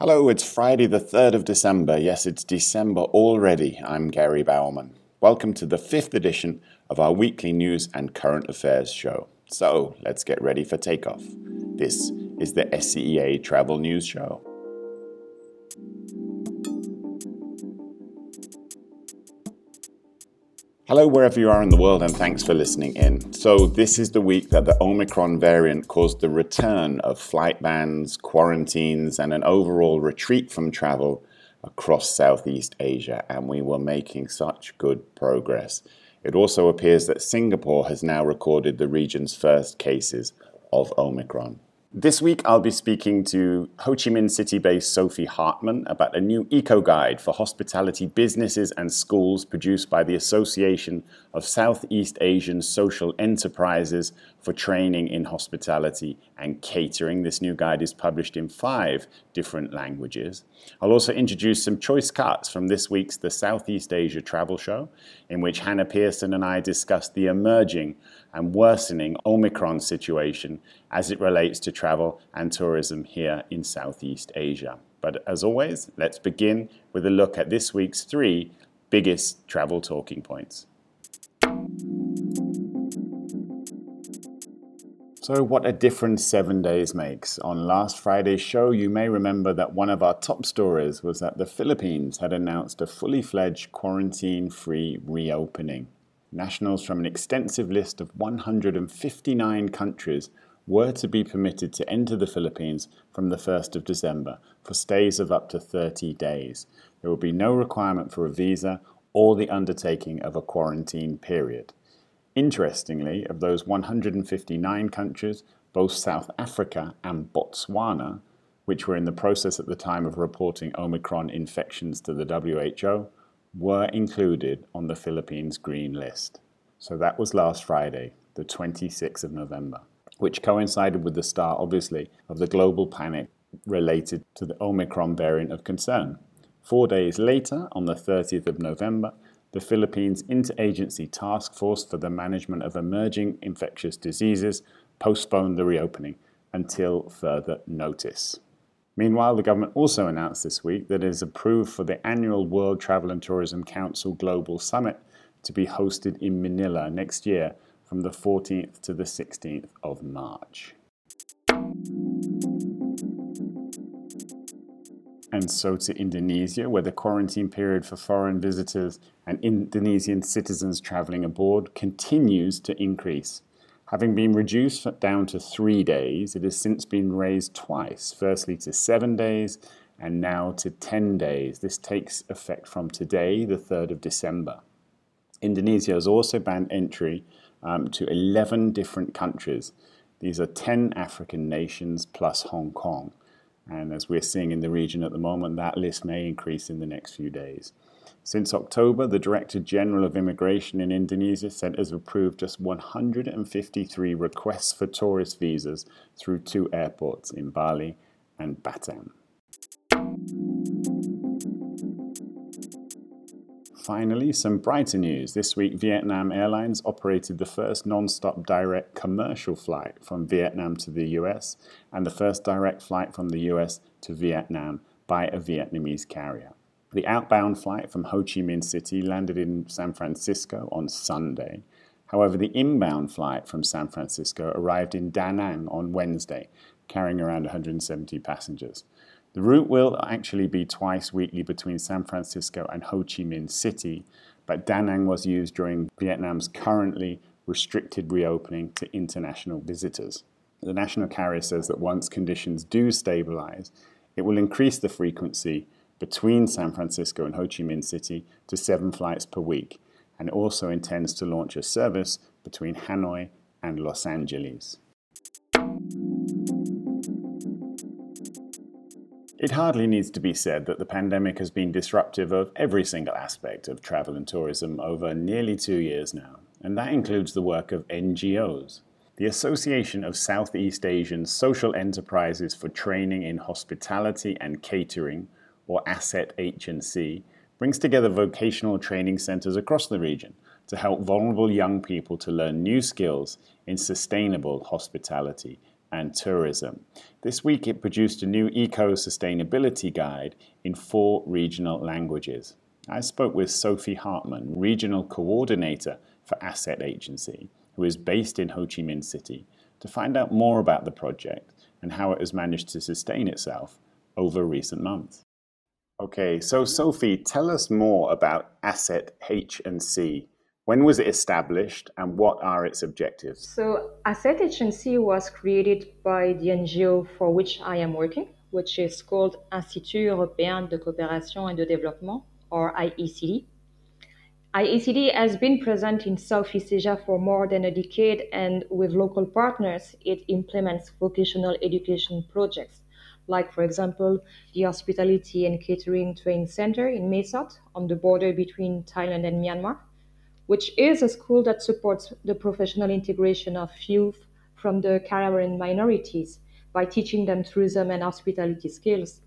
Hello, it's Friday, the 3rd of December. Yes, it's December already. I'm Gary Bowerman. Welcome to the fifth edition of our weekly news and current affairs show. So, let's get ready for takeoff. This is the SEA Travel News Show. Hello, wherever you are in the world, and thanks for listening in. So, this is the week that the Omicron variant caused the return of flight bans, quarantines, and an overall retreat from travel across Southeast Asia, and we were making such good progress. It also appears that Singapore has now recorded the region's first cases of Omicron. This week, I'll be speaking to Ho Chi Minh City based Sophie Hartman about a new eco guide for hospitality businesses and schools produced by the Association of Southeast Asian Social Enterprises for Training in Hospitality and Catering. This new guide is published in five different languages. I'll also introduce some choice cuts from this week's The Southeast Asia Travel Show, in which Hannah Pearson and I discuss the emerging and worsening Omicron situation as it relates to travel and tourism here in Southeast Asia. But as always, let's begin with a look at this week's three biggest travel talking points. So, what a difference seven days makes. On last Friday's show, you may remember that one of our top stories was that the Philippines had announced a fully fledged quarantine free reopening. Nationals from an extensive list of 159 countries were to be permitted to enter the Philippines from the 1st of December for stays of up to 30 days. There will be no requirement for a visa or the undertaking of a quarantine period. Interestingly, of those 159 countries, both South Africa and Botswana, which were in the process at the time of reporting Omicron infections to the WHO, were included on the Philippines green list. So that was last Friday, the 26th of November which coincided with the start, obviously, of the global panic related to the Omicron variant of concern. Four days later, on the 30th of November, the Philippines Interagency Task Force for the Management of Emerging Infectious Diseases postponed the reopening until further notice. Meanwhile, the government also announced this week that it is approved for the annual World Travel and Tourism Council Global Summit to be hosted in Manila next year from the 14th to the 16th of March. And so to Indonesia, where the quarantine period for foreign visitors and Indonesian citizens traveling abroad continues to increase. Having been reduced down to three days, it has since been raised twice, firstly to seven days and now to 10 days. This takes effect from today, the 3rd of December. Indonesia has also banned entry um, to 11 different countries. These are 10 African nations plus Hong Kong. And as we're seeing in the region at the moment, that list may increase in the next few days. Since October, the Director General of Immigration in Indonesia said has approved just 153 requests for tourist visas through two airports in Bali and Batam. Finally, some brighter news. This week, Vietnam Airlines operated the first non stop direct commercial flight from Vietnam to the US and the first direct flight from the US to Vietnam by a Vietnamese carrier. The outbound flight from Ho Chi Minh City landed in San Francisco on Sunday. However, the inbound flight from San Francisco arrived in Da Nang on Wednesday, carrying around 170 passengers. The route will actually be twice weekly between San Francisco and Ho Chi Minh City, but Da Nang was used during Vietnam's currently restricted reopening to international visitors. The national carrier says that once conditions do stabilize, it will increase the frequency between San Francisco and Ho Chi Minh City to seven flights per week, and also intends to launch a service between Hanoi and Los Angeles. It hardly needs to be said that the pandemic has been disruptive of every single aspect of travel and tourism over nearly two years now, and that includes the work of NGOs. The Association of Southeast Asian Social Enterprises for Training in Hospitality and Catering, or ASSET H&C, brings together vocational training centers across the region to help vulnerable young people to learn new skills in sustainable hospitality and tourism. This week it produced a new eco sustainability guide in four regional languages. I spoke with Sophie Hartman, Regional Coordinator for Asset H&C, who is based in Ho Chi Minh City, to find out more about the project and how it has managed to sustain itself over recent months. Okay, so Sophie, tell us more about Asset H and C. When was it established and what are its objectives? So, Asset H&C was created by the NGO for which I am working, which is called Institut Européen de Coopération et de Développement, or IECD. IECD has been present in Southeast Asia for more than a decade, and with local partners, it implements vocational education projects, like, for example, the Hospitality and Catering Training Center in Mae Sot on the border between Thailand and Myanmar, which is a school that supports the professional integration of youth from the Karawaran minorities by teaching them tourism and hospitality skills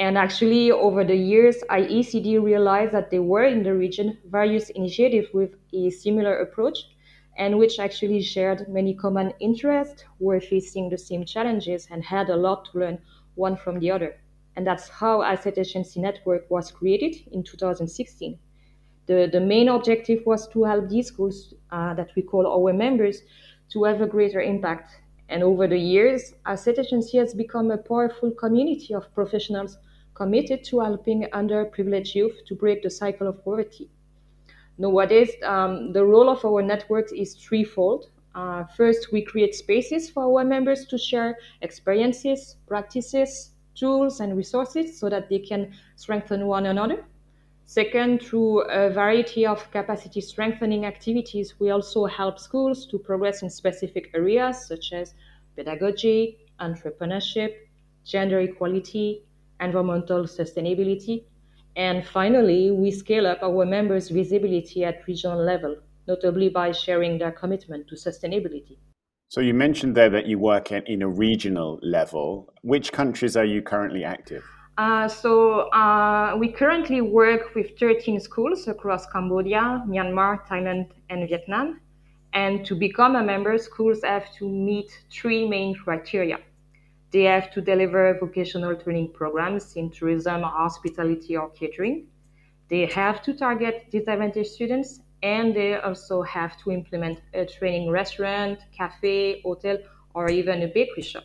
and actually, over the years, IECD realized that there were in the region various initiatives with a similar approach and which actually shared many common interests, were facing the same challenges, and had a lot to learn one from the other. And that's how Asset H&C Network was created in 2016. The, the main objective was to help these schools uh, that we call our members to have a greater impact and over the years, Asset H&C has become a powerful community of professionals committed to helping underprivileged youth to break the cycle of poverty. Nowadays, um, the role of our network is threefold. Uh, first, we create spaces for our members to share experiences, practices, tools, and resources so that they can strengthen one another. Second, through a variety of capacity strengthening activities, we also help schools to progress in specific areas such as pedagogy, entrepreneurship, gender equality, environmental sustainability. And finally, we scale up our members' visibility at regional level, notably by sharing their commitment to sustainability. So you mentioned there that you work in a regional level. Which countries are you currently active? Uh, so uh, we currently work with 13 schools across Cambodia, Myanmar, Thailand, and Vietnam. And to become a member, schools have to meet three main criteria. They have to deliver vocational training programs in tourism, hospitality, or catering. They have to target disadvantaged students, and they also have to implement a training restaurant, cafe, hotel, or even a bakery shop.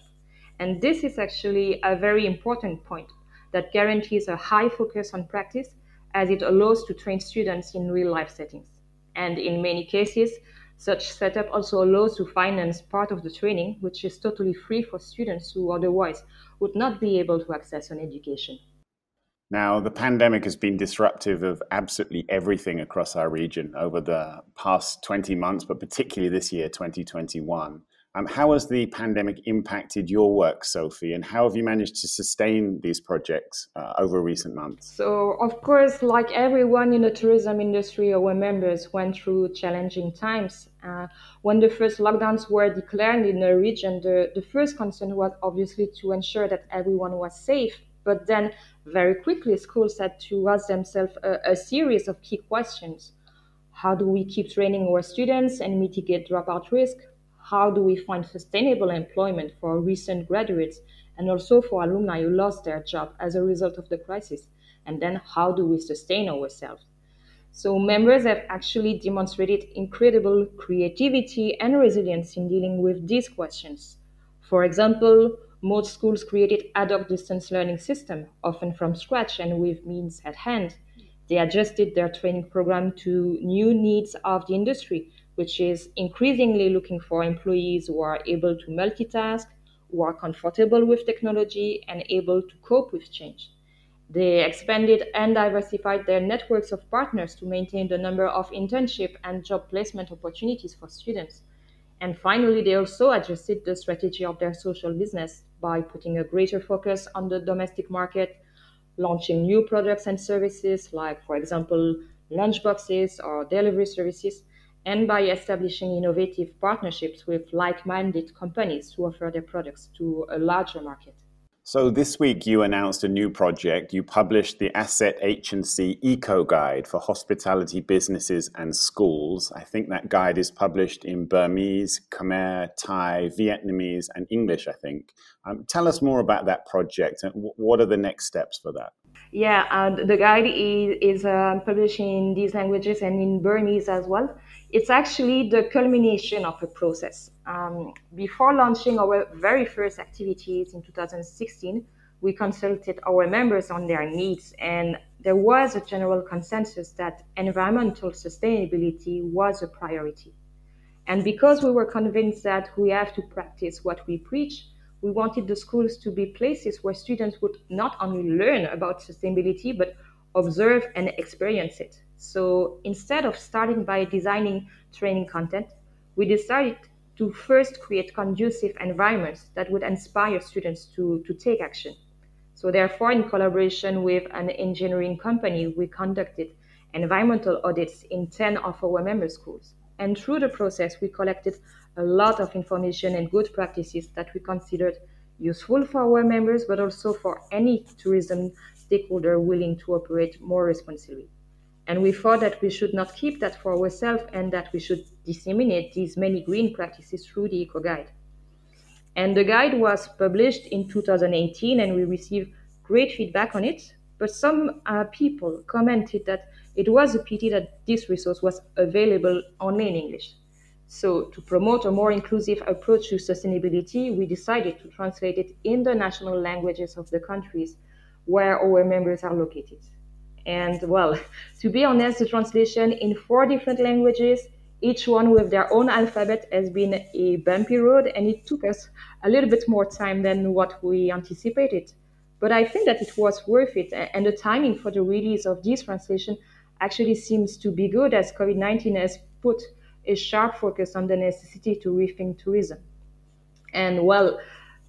And this is actually a very important point that guarantees a high focus on practice as it allows to train students in real life settings. And in many cases, such setup also allows to finance part of the training, which is totally free for students who otherwise would not be able to access an education. Now, the pandemic has been disruptive of absolutely everything across our region over the past 20 months, but particularly this year, 2021. Um, how has the pandemic impacted your work, Sophie, and how have you managed to sustain these projects uh, over recent months? So, of course, like everyone in the tourism industry, our members went through challenging times. Uh, when the first lockdowns were declared in the region, the, the first concern was obviously to ensure that everyone was safe. But then, very quickly, schools had to ask themselves a, a series of key questions. How do we keep training our students and mitigate dropout risk? How do we find sustainable employment for recent graduates and also for alumni who lost their job as a result of the crisis? And then how do we sustain ourselves? So members have actually demonstrated incredible creativity and resilience in dealing with these questions. For example, most schools created ad hoc distance learning system, often from scratch and with means at hand. They adjusted their training program to new needs of the industry which is increasingly looking for employees who are able to multitask, who are comfortable with technology, and able to cope with change. They expanded and diversified their networks of partners to maintain the number of internship and job placement opportunities for students. And finally, they also adjusted the strategy of their social business by putting a greater focus on the domestic market, launching new products and services like, for example, lunchboxes or delivery services, and by establishing innovative partnerships with like minded companies to offer their products to a larger market. So this week you announced a new project. You published the Asset H&C Eco Guide for hospitality businesses and schools. I think that guide is published in Burmese, Khmer, Thai, Vietnamese, and English, I think. Um, tell us more about that project and what are the next steps for that? Yeah, uh, the guide is, is uh, published in these languages and in Burmese as well. It's actually the culmination of a process. Um, before launching our very first activities in 2016, we consulted our members on their needs, and there was a general consensus that environmental sustainability was a priority. And because we were convinced that we have to practice what we preach, we wanted the schools to be places where students would not only learn about sustainability, but observe and experience it. So instead of starting by designing training content, we decided to first create conducive environments that would inspire students to, to take action. So therefore, in collaboration with an engineering company, we conducted environmental audits in 10 of our member schools. And through the process, we collected a lot of information and good practices that we considered useful for our members, but also for any tourism stakeholder willing to operate more responsibly. And we thought that we should not keep that for ourselves and that we should disseminate these many green practices through the Eco Guide. And the guide was published in 2018 and we received great feedback on it. But some uh, people commented that it was a pity that this resource was available only in English. So, to promote a more inclusive approach to sustainability, we decided to translate it in the national languages of the countries where our members are located. And well, to be honest, the translation in four different languages, each one with their own alphabet, has been a bumpy road, and it took us a little bit more time than what we anticipated. But I think that it was worth it, and the timing for the release of this translation actually seems to be good as COVID 19 has put a sharp focus on the necessity to rethink tourism. And well,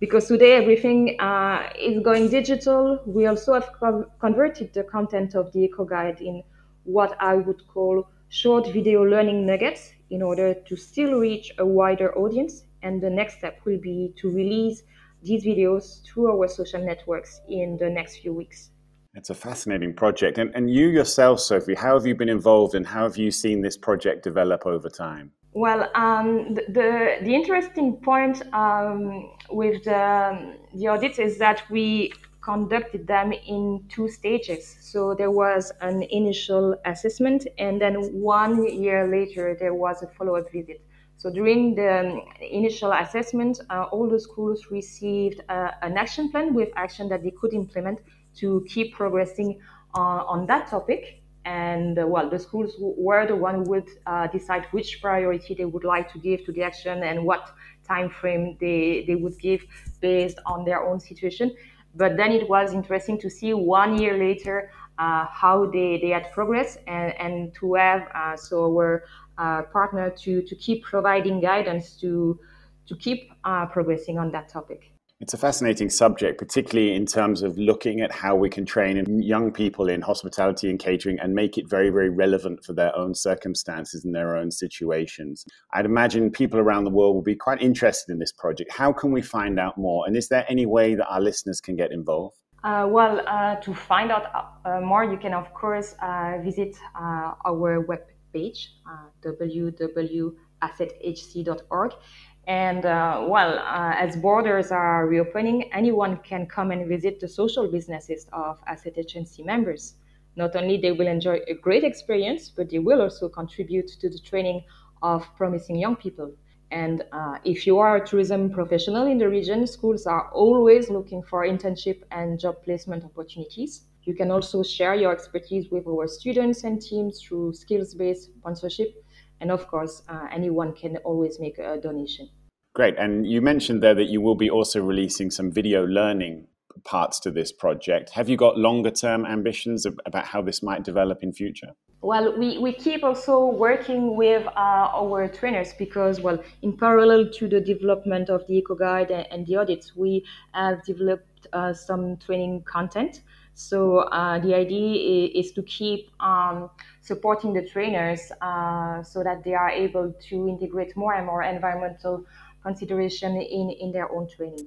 because today everything uh, is going digital. We also have co- converted the content of the Eco Guide in what I would call short video learning nuggets in order to still reach a wider audience. And the next step will be to release these videos through our social networks in the next few weeks. It's a fascinating project. And, and you yourself, Sophie, how have you been involved and how have you seen this project develop over time? Well, um, the, the, the interesting point um, with the the audits is that we conducted them in two stages. So there was an initial assessment, and then one year later there was a follow-up visit. So during the initial assessment, uh, all the schools received uh, an action plan with action that they could implement to keep progressing uh, on that topic and uh, well the schools were the one who would uh, decide which priority they would like to give to the action and what time frame they, they would give based on their own situation. But then it was interesting to see one year later uh, how they, they had progress and, and to have uh, so our uh, partner to, to keep providing guidance to to keep uh, progressing on that topic it's a fascinating subject, particularly in terms of looking at how we can train young people in hospitality and catering and make it very, very relevant for their own circumstances and their own situations. I'd imagine people around the world will be quite interested in this project. How can we find out more? And is there any way that our listeners can get involved? Uh, well, uh, to find out uh, more, you can, of course, uh, visit uh, our web page, uh, www.assethc.org. And uh, well, uh, as borders are reopening, anyone can come and visit the social businesses of Asset H&C members. Not only they will enjoy a great experience, but they will also contribute to the training of promising young people. And uh, if you are a tourism professional in the region, schools are always looking for internship and job placement opportunities. You can also share your expertise with our students and teams through skills based sponsorship and of course, uh, anyone can always make a donation. Great. And you mentioned there that you will be also releasing some video learning parts to this project. Have you got longer term ambitions about how this might develop in future? Well, we, we keep also working with uh, our trainers because, well, in parallel to the development of the Eco Guide and, and the audits, we have developed uh, some training content. So uh, the idea is, to keep um, supporting the trainers uh, so that they are able to integrate more and more environmental consideration in, in their own training.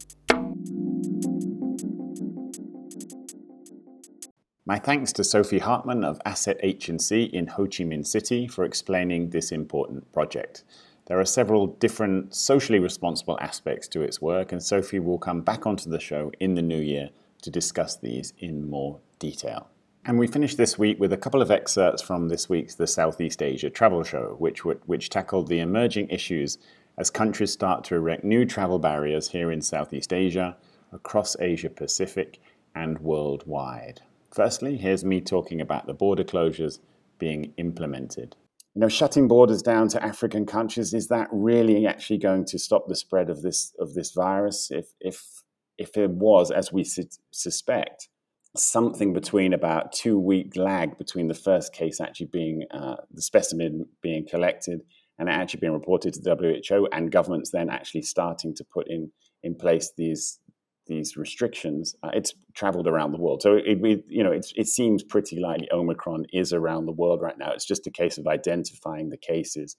My thanks to Sophie Hartman of Asset H&C in Ho Chi Minh City for explaining this important project. There are several different socially responsible aspects to its work, and Sophie will come back onto the show in the new year to discuss these in more detail. And we finished this week with a couple of excerpts from this week's The Southeast Asia Travel Show, which, which tackled the emerging issues as countries start to erect new travel barriers here in Southeast Asia, across Asia Pacific, and worldwide. Firstly, here's me talking about the border closures being implemented. You know, shutting borders down to African countries is that really actually going to stop the spread of this of this virus? If if if it was, as we su- suspect, something between about two week lag between the first case actually being uh, the specimen being collected and actually being reported to the WHO and governments then actually starting to put in in place these these restrictions, uh, it's traveled around the world. So it, it you know, it seems pretty likely Omicron is around the world right now. It's just a case of identifying the cases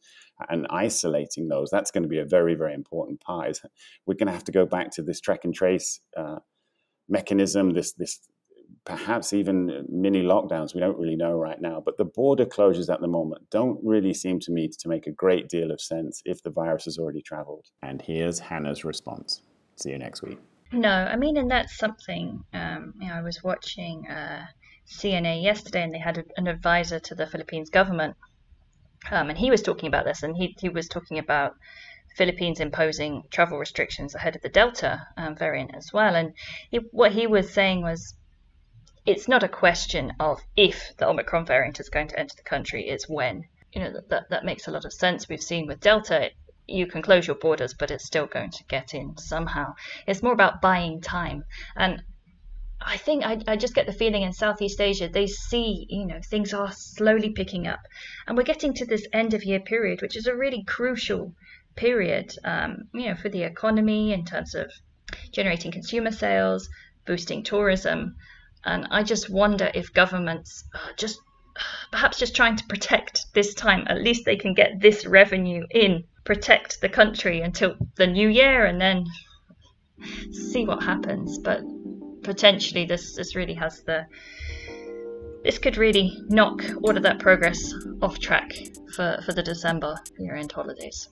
and isolating those. That's going to be a very, very important part. We're going to have to go back to this track and trace uh, mechanism. This, this perhaps even mini lockdowns. We don't really know right now. But the border closures at the moment don't really seem to me to make a great deal of sense if the virus has already traveled. And here's Hannah's response. See you next week. No, I mean, and that's something. Um, you know, I was watching uh, CNA yesterday, and they had a, an advisor to the Philippines government, um, and he was talking about this, and he he was talking about Philippines imposing travel restrictions ahead of the Delta um, variant as well, and he, what he was saying was. It's not a question of if the Omicron variant is going to enter the country, it's when. You know, that, that, that makes a lot of sense. We've seen with Delta, you can close your borders, but it's still going to get in somehow. It's more about buying time. And I think I, I just get the feeling in Southeast Asia, they see, you know, things are slowly picking up. And we're getting to this end of year period, which is a really crucial period, um, you know, for the economy in terms of generating consumer sales, boosting tourism. And I just wonder if governments just perhaps just trying to protect this time, at least they can get this revenue in protect the country until the new year and then see what happens. But potentially, this this really has the this could really knock all of that progress off track for, for the December year end holidays.